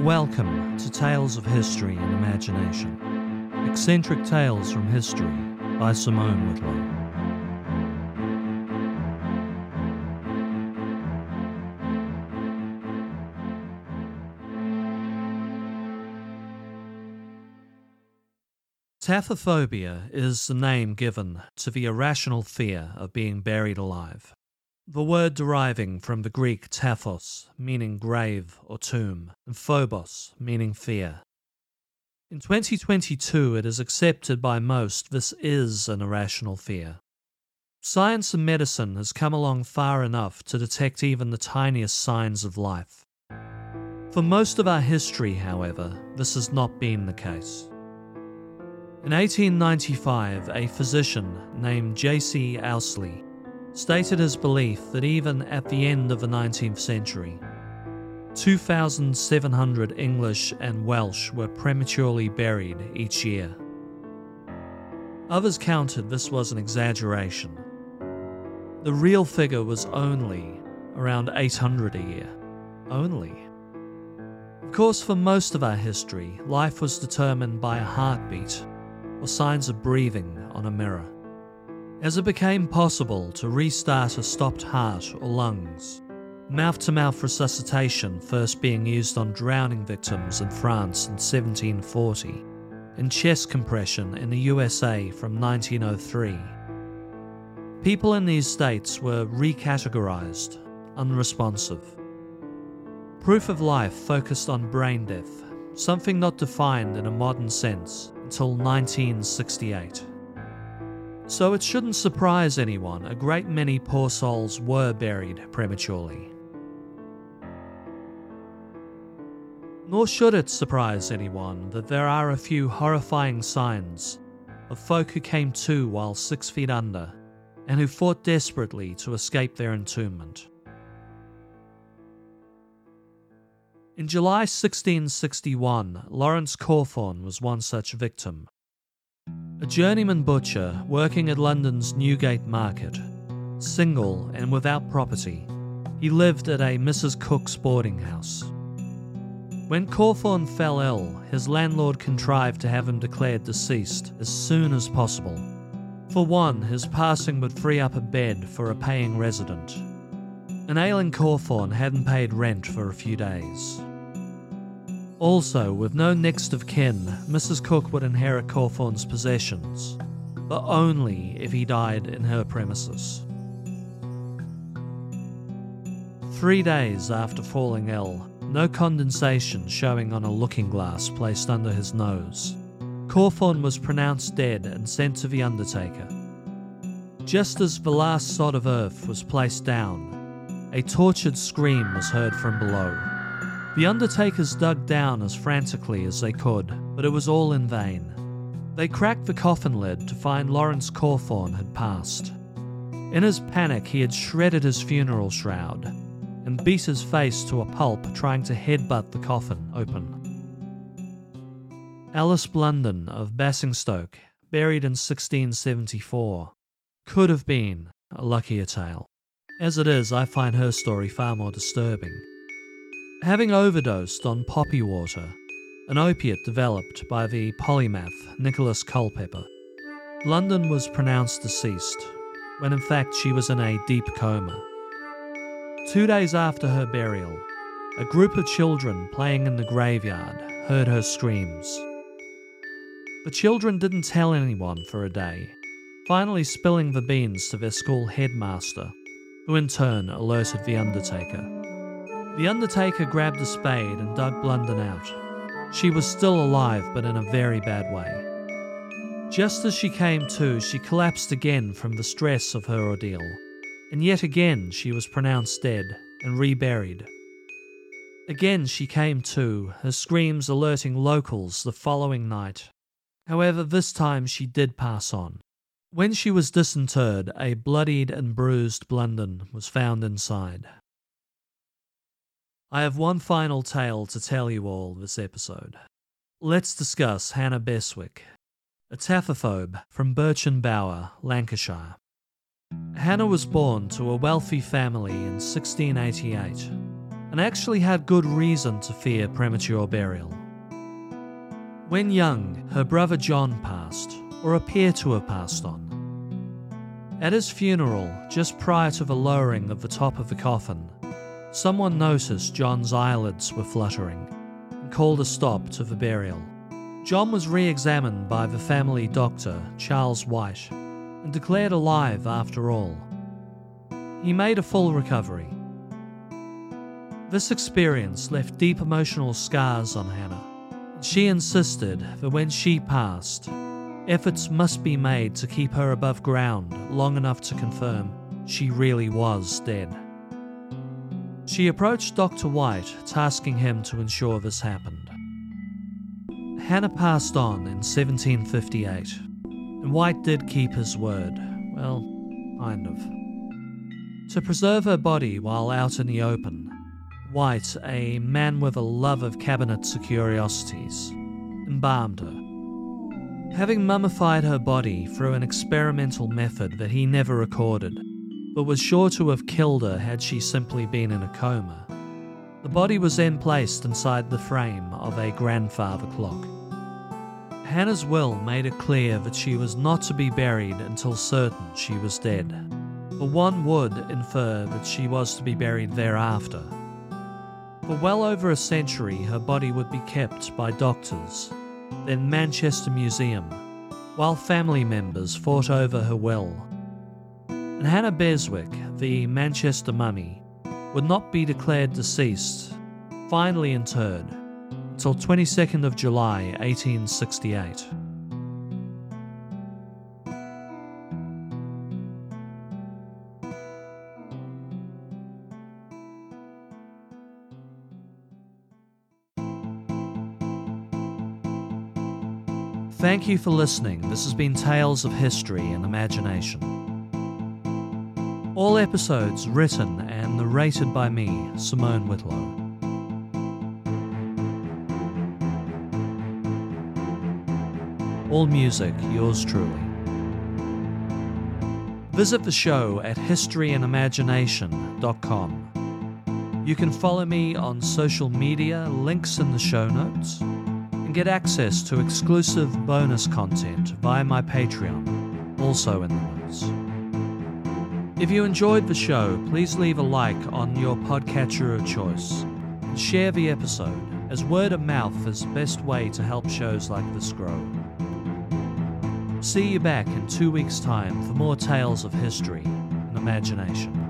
Welcome to Tales of History and Imagination. Eccentric Tales from History by Simone Whitlow. Taphophobia is the name given to the irrational fear of being buried alive. The word deriving from the Greek taphos, meaning grave or tomb, and phobos, meaning fear. In 2022, it is accepted by most this is an irrational fear. Science and medicine has come along far enough to detect even the tiniest signs of life. For most of our history, however, this has not been the case. In 1895, a physician named J.C. Ouseley stated his belief that even at the end of the 19th century, 2,700 English and Welsh were prematurely buried each year. Others counted this was an exaggeration. The real figure was only around 800 a year. Only. Of course, for most of our history, life was determined by a heartbeat or signs of breathing on a mirror. As it became possible to restart a stopped heart or lungs, mouth to mouth resuscitation first being used on drowning victims in France in 1740, and chest compression in the USA from 1903. People in these states were recategorized, unresponsive. Proof of life focused on brain death, something not defined in a modern sense until 1968. So it shouldn't surprise anyone, a great many poor souls were buried prematurely. Nor should it surprise anyone that there are a few horrifying signs of folk who came to while six feet under and who fought desperately to escape their entombment. In July 1661, Lawrence Cawthorne was one such victim. A journeyman butcher working at London's Newgate Market, single and without property, he lived at a Mrs. Cook's boarding house. When Cawthorne fell ill, his landlord contrived to have him declared deceased as soon as possible. For one, his passing would free up a bed for a paying resident. An ailing Cawthorne hadn't paid rent for a few days. Also, with no next of kin, Mrs. Cook would inherit Cawthorne's possessions, but only if he died in her premises. Three days after falling ill, no condensation showing on a looking glass placed under his nose, Cawthorne was pronounced dead and sent to the undertaker. Just as the last sod of earth was placed down, a tortured scream was heard from below. The undertakers dug down as frantically as they could, but it was all in vain. They cracked the coffin lid to find Lawrence Cawthorne had passed. In his panic, he had shredded his funeral shroud and beat his face to a pulp trying to headbutt the coffin open. Alice Blunden of Basingstoke, buried in 1674, could have been a luckier tale. As it is, I find her story far more disturbing. Having overdosed on poppy water, an opiate developed by the polymath Nicholas Culpeper, Blunden was pronounced deceased, when in fact she was in a deep coma. Two days after her burial, a group of children playing in the graveyard heard her screams. The children didn't tell anyone for a day, finally spilling the beans to their school headmaster, who in turn alerted the undertaker. The undertaker grabbed a spade and dug Blunden out. She was still alive, but in a very bad way. Just as she came to, she collapsed again from the stress of her ordeal, and yet again she was pronounced dead and reburied. Again she came to, her screams alerting locals the following night. However, this time she did pass on. When she was disinterred, a bloodied and bruised Blunden was found inside. I have one final tale to tell you all this episode. Let's discuss Hannah Beswick, a taphophobe from Birchen Bower, Lancashire. Hannah was born to a wealthy family in 1688, and and actually had good reason to fear premature burial. When young, her brother John passed, or appeared to have passed on. At his funeral, just prior to the lowering of the top of the coffin, someone noticed John's eyelids were fluttering and called a stop to the burial. John was re examined by the family doctor, Charles White, and declared alive after all. He made a full recovery. This experience left deep emotional scars on Hannah. She insisted that when she passed, efforts must be made to keep her above ground long enough to confirm she really was dead. She approached Dr. White, tasking him to ensure this happened. Hannah passed on in 1758, and White did keep his word. Well, kind of. To preserve her body while out in the open, White, a man with a love of cabinets of curiosities, embalmed her. Having mummified her body through an experimental method that he never recorded, but was sure to have killed her had she simply been in a coma, the body was then placed inside the frame of a grandfather clock. Hannah's will made it clear that she was not to be buried until certain she was dead, but one would infer that she was to be buried thereafter. For well over a century, her body would be kept by doctors, then Manchester Museum, while family members fought over her will. And Hannah Beswick, the Manchester mummy, would not be declared deceased, finally interred, until 22nd of July 1868. Thank you for listening. This has been Tales of History and Imagination. All episodes written and narrated by me, Simone Whitlow. All music, yours truly. Visit the show at historyandimagination.com. You can follow me on social media, links in the show notes and get access to exclusive bonus content via my Patreon, also in the notes. If you enjoyed the show, please leave a like on your podcatcher of choice and share the episode, as word of mouth is the best way to help shows like this grow. See you back in two weeks' time for more tales of history and imagination.